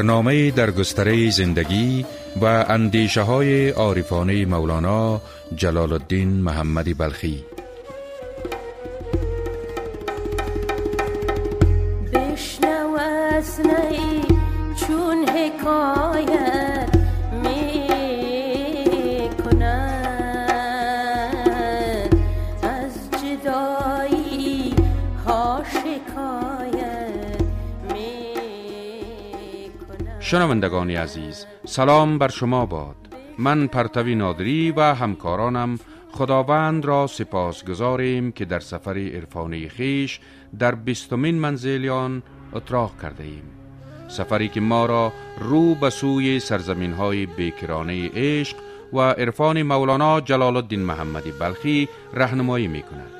برنامه در گستره زندگی و اندیشه های عارفانه مولانا جلال الدین محمدی بلخی. شنوندگان عزیز سلام بر شما باد. من پرتوی نادری و همکارانم خداوند را سپاس گذاریم که در سفر عرفانی خیش در بیستمین منزلیان اتراق کرده ایم. سفری که ما را رو به سوی سرزمین های بیکرانه عشق و عرفان مولانا جلال الدین محمدی بلخی رهنمایی می کند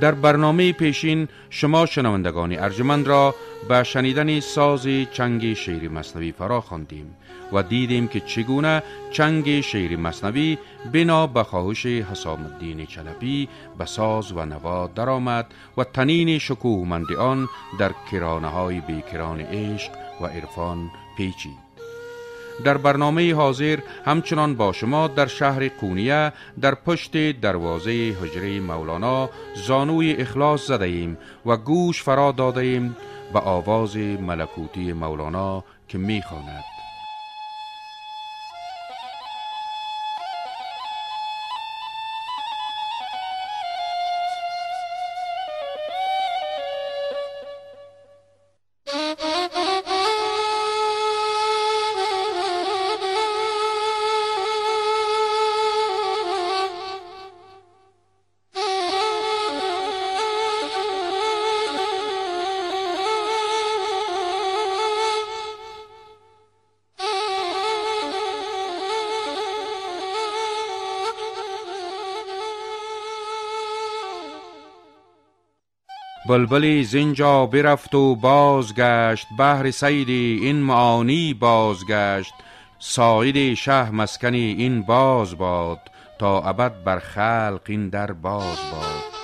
در برنامه پیشین شما شنوندگان ارجمند را به شنیدن ساز چنگ شعر مصنوی فرا خواندیم و دیدیم که چگونه چنگ شعر مصنوی بنا به خواهش حسام الدین چلپی به ساز و نوا درآمد و تنین شکوهمند آن در کرانه های بیکران عشق و عرفان پیچید. در برنامه حاضر همچنان با شما در شهر قونیه در پشت دروازه حجره مولانا زانوی اخلاص زده ایم و گوش فرا داده ایم به آواز ملکوتی مولانا که می بلبلی زینجا برفت و بازگشت بهر سیدی این معانی بازگشت. ساید شه مسکنی این باز باد تا ابد بر خلق این در باز باد.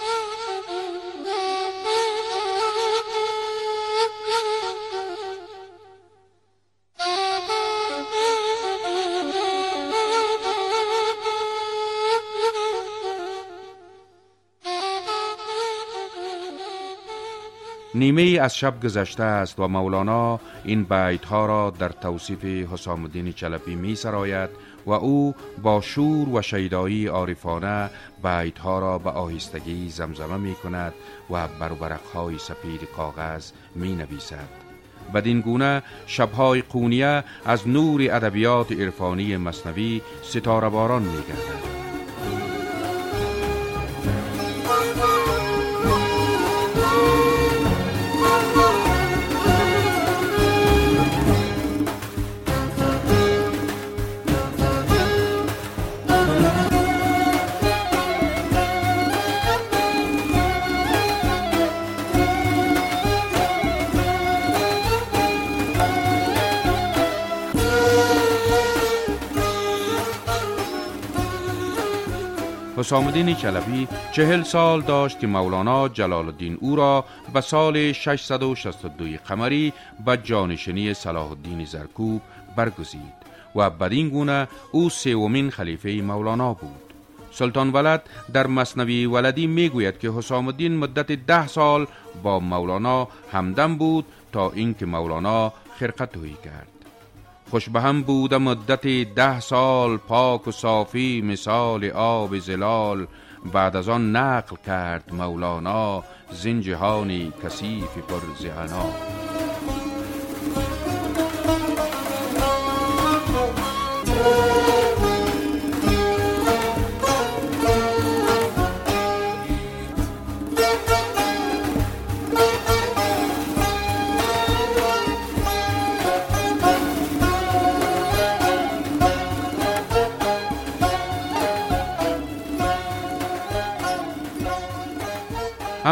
نیمه از شب گذشته است و مولانا این بیت ها را در توصیف حسام الدین چلپی می سراید و او با شور و شیدایی عارفانه بیت ها را به آهستگی زمزمه می کند و بر ورق های سپید کاغذ می نویسد بدین گونه شبهای قونیه از نور ادبیات عرفانی مصنوی ستاره باران می گردد. حسام الدین چلبی چهل سال داشت که مولانا جلال الدین او را به سال 662 قمری به جانشینی صلاح الدین زرکوب برگزید و بدین گونه او سومین خلیفه مولانا بود. سلطان ولد در مصنوی ولدی می‌گوید که حسام الدین مدت ده سال با مولانا همدم بود تا اینکه مولانا خرقت تویی کرد. خوش به هم بوده مدت ده سال پاک و صافی مثال آب زلال. بعد از آن نقل کرد مولانا زین جهانی کثیف پر زهنا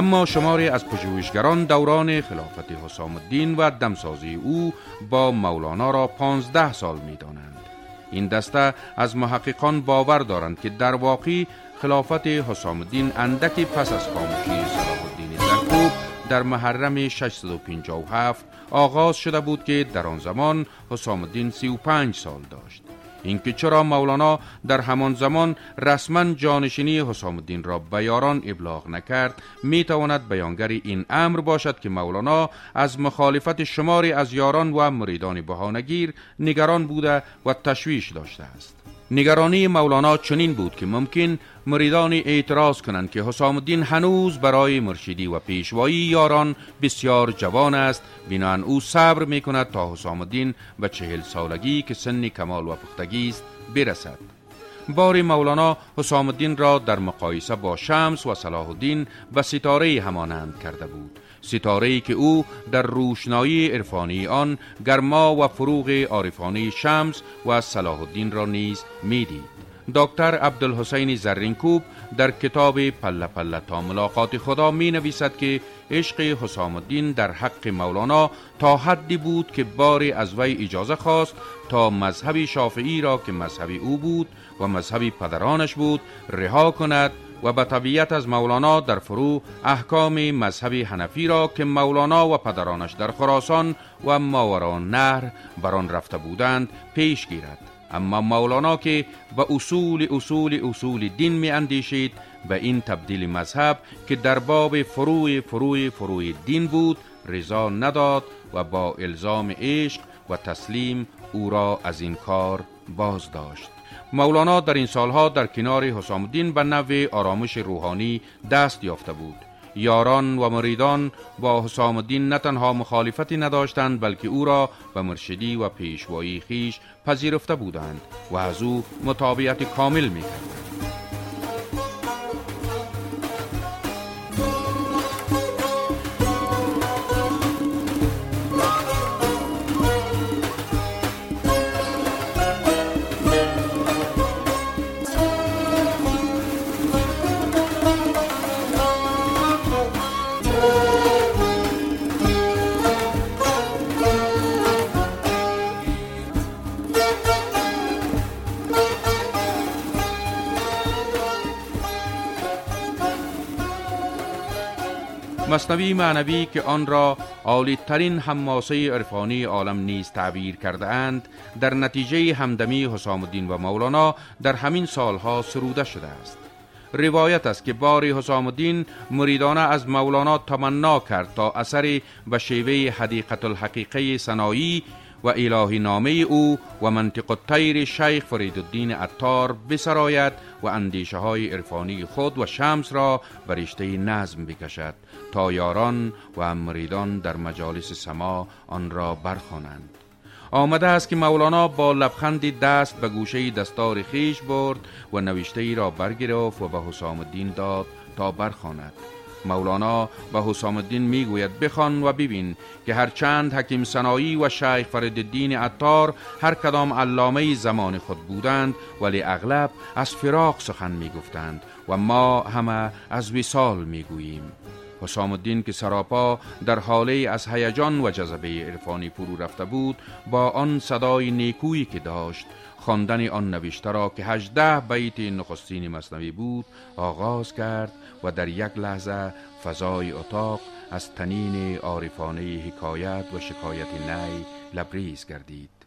اما شماری از پژوهشگران دوران خلافت حسام الدین و دمسازی او با مولانا را پانزده سال می دانند. این دسته از محققان باور دارند که در واقع خلافت حسام الدین اندکی پس از خاموشی صلاح الدین زرکوب در محرم 657 آغاز شده بود که در آن زمان حسام الدین 35 سال داشت اینکه چرا مولانا در همان زمان رسما جانشینی حسام الدین را به یاران ابلاغ نکرد می تواند بیانگر این امر باشد که مولانا از مخالفت شماری از یاران و مریدان بهانگیر نگران بوده و تشویش داشته است. نگرانی مولانا چنین بود که ممکن مریدانی اعتراض کنند که حسام الدین هنوز برای مرشدی و پیشوایی یاران بسیار جوان است. بنان او صبر می کند تا حسام الدین به چهل سالگی که سن کمال و پختگی است برسد. بار مولانا حسام الدین را در مقایسه با شمس و صلاح الدین به ستاره همانند کرده بود. ستاره که او در روشنایی عرفانی آن گرما و فروغ عارفانه شمس و صلاح الدین را نیز می‌دید. دکتر عبدالحسین زرینکوب در کتاب پله پله تا ملاقات خدا می نویسد که عشق حسام الدین در حق مولانا تا حدی بود که باری از وی اجازه خواست تا مذهب شافعی را که مذهب او بود و مذهب پدرانش بود رها کند و به طبیعت از مولانا در فرو احکام مذهب حنفی را که مولانا و پدرانش در خراسان و ماوران نهر بران رفته بودند پیش گیرد. اما مولانا که به اصول اصول اصول دین می اندیشید به این تبدیل مذهب که در باب فروع فروع فروع دین بود رضا نداد و با الزام عشق و تسلیم او را از این کار باز داشت. مولانا در این سالها در کنار حسام الدین به نوع آرامش روحانی دست یافته بود. یاران و مریدان با حسام الدین نه تنها مخالفتی نداشتند بلکه او را به مرشدی و پیشوایی خیش پذیرفته بودند و از او مطابعت کامل می‌کردند. مصنوی معنوی که آن را عالی ترین حماسه عرفانی عالم نیز تعبیر کرده اند در نتیجه همدمی حسام الدین و مولانا در همین سالها سروده شده است. روایت است که باری حسام الدین مریدانه از مولانا تمنا کرد تا اثری به شیوه حدیقت الحقیقه سنایی و الهی نامه او و منطق الطیر شیخ فرید الدین عطار بسراید و اندیشه های عرفانی خود و شمس را به رشته نظم بکشد تا یاران و مریدان در مجالس سما آن را برخوانند. آمده است که مولانا با لبخندی دست به گوشه دستار خیش برد و نوشته ای را برگرفت و به حسام الدین داد تا برخواند. مولانا به حسام الدین می‌گوید بخوان و ببین که هرچند حکیم سنایی و شیخ الدین عطار هر کدام علامه زمان خود بودند ولی اغلب از فراق سخن می‌گفتند و ما همه از وصال می‌گوییم. حسام الدین که سراپا در حاله از هیجان و جذبه عرفانی فرو رفته بود با آن صدای نیکویی که داشت خواندن آن نوشته را که هجده بیت نخستین مصنوی بود آغاز کرد و در یک لحظه فضای اتاق از تنین عارفانه حکایت و شکایت نی لبریز گردید.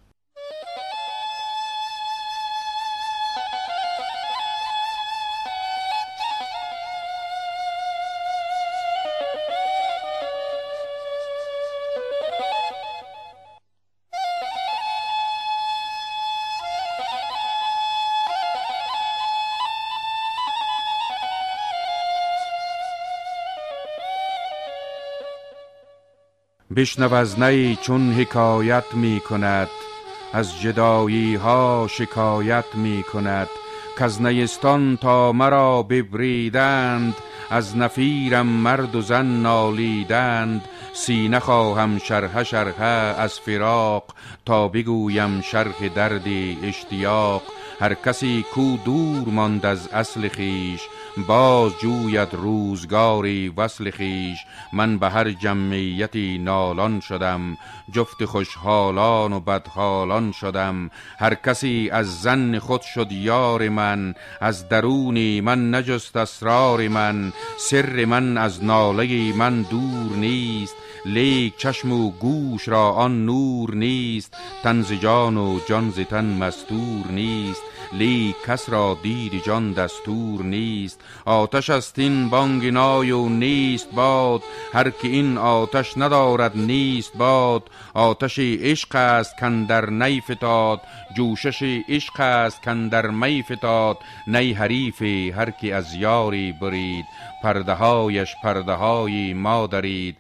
بشنو از نی چون حکایت می کند از جدایی ها شکایت می کند. که از نیستان تا مرا ببریدند از نفیرم مرد و زن نالیدند. سینه خواهم شرح شرح از فراق تا بگویم شرح درد اشتیاق. هر کسی کو دور ماند از اصل خیش باز جوید روزگاری وصل خیش. من به هر جمعیتی نالان شدم. جفت خوشحالان و بدحالان شدم. هر کسی از زن خود شد یار من. از درونی من نجست اسرار من. سر من از ناله من دور نیست. لیک چشم و گوش را آن نور نیست تن جان و جان ز تن مستور نیست. لی کس را دید جان دستور نیست. آتش است این بانگ نای و نیست باد هر که این آتش ندارد نیست باد. آتش عشق است کندر نی فتاد جوشش عشق است کندر می فتاد نی حریف هر کی از یاری برید پرده هایش پرده های ما دارید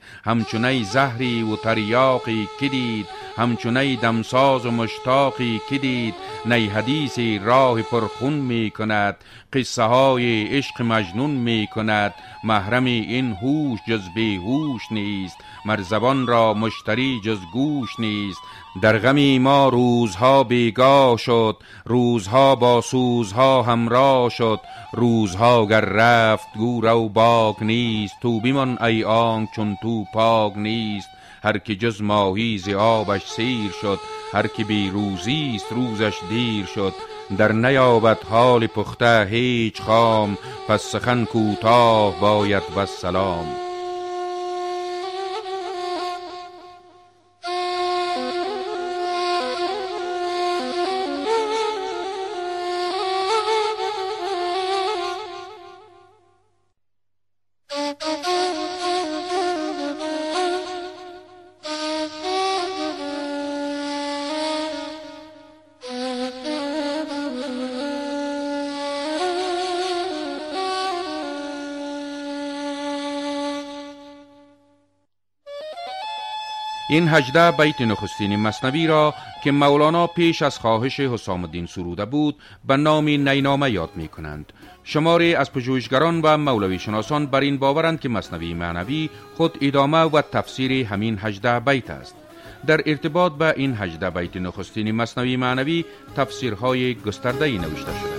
همچنه زهری و تریاقی کدید همچنه دمساز و مشتاقی کدید نی حدیثی راه پرخون می کند قصه های عشق مجنون می کند. محرم این هوش جز هوش نیست مرزبان را مشتری جز گوش نیست. در غمی ما روزها بیگاه شد روزها با سوزها همراه شد روزها گر رفت گور و باگ نیست تو بیمان ای آنک چون تو پاک نیست هر که جز ماهی ز آبش سیر شد هر که بی روزی است روزش دیر شد در نیابت حال پخته هیچ خام پس سخن کوتاه باید و سلام. این هجده بیت نخستین مصنوی را که مولانا پیش از خواهش حسام الدین سروده بود به نام نینامه یاد می کنند شماری از پژوهشگران و مولوی شناسان بر این باورند که مصنوی معنوی خود ادامه و تفسیر همین هجده بیت است. در ارتباط به این هجده بیت نخستین مصنوی معنوی تفسیرهای گسترده نوشته شده.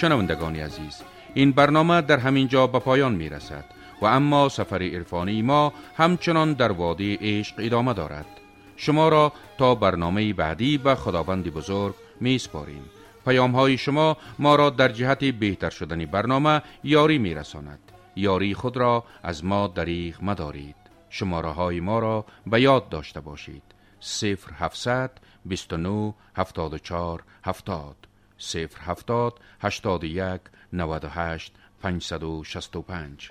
شنوندگان عزیز این برنامه در همین جا به پایان می رسد و اما سفر عرفانی ما همچنان در وادی عشق ادامه دارد. شما را تا برنامه بعدی به خداوند بزرگ می سپاریم پیام های شما ما را در جهت بهتر شدن برنامه یاری می رساند یاری خود را از ما دریغ مدارید. شماره های ما را به یاد داشته باشید. 0700 29 74 70 070 81 98 565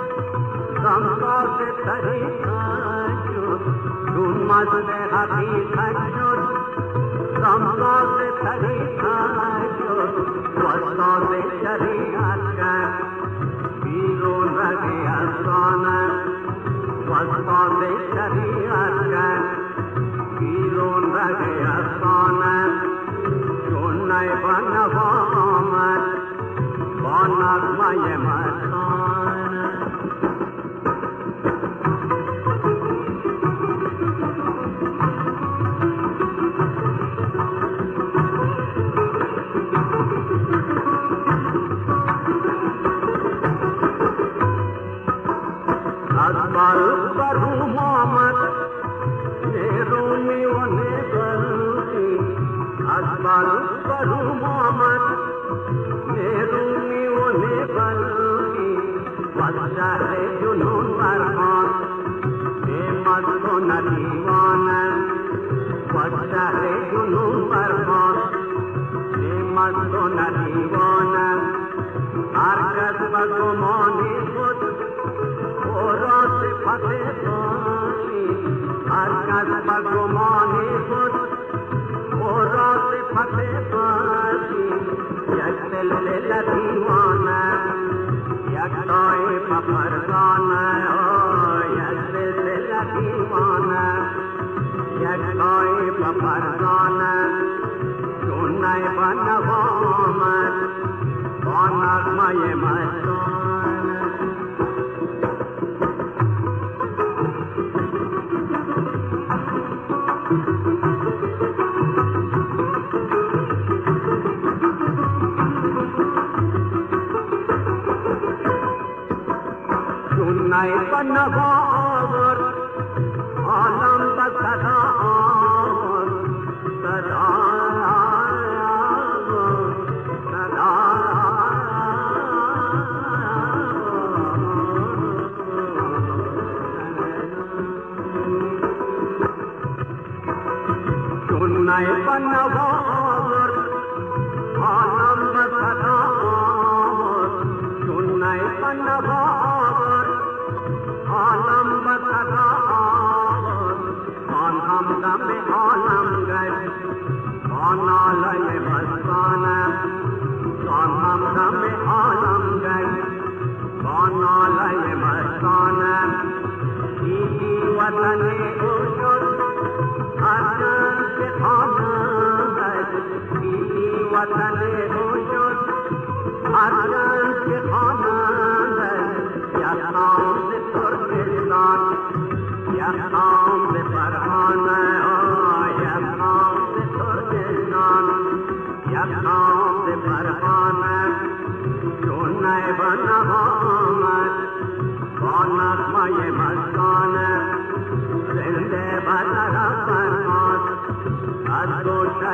سمساز طریقت شد چون مد حقیقت شد سمساز طریقت شد وستاز شریعت کرد بیرون رگی افسانه وستاز شریعت کرد بیرون رگی افسانه چون نیبان آمد با نغمه مستانه از بر برو آمد نیرومی و نیبرمی از بر برو آمد نیرومی و نیبرمی و از شهر جنون برخان بیمد و ندیوانه و از شهر جنون برخان بیمد و ندیوانه هر کس صفت داشتی هر کس به گمان خود او را صفت داشتی یک سلسله دیوانه یک طایف فرزانه آه، یک سلسله دیوانه یک طایف فرزانه چون نیبان آمد با نغمه چونای بنوا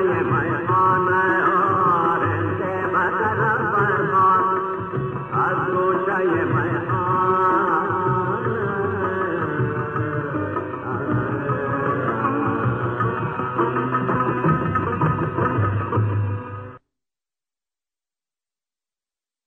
महिमान सोचय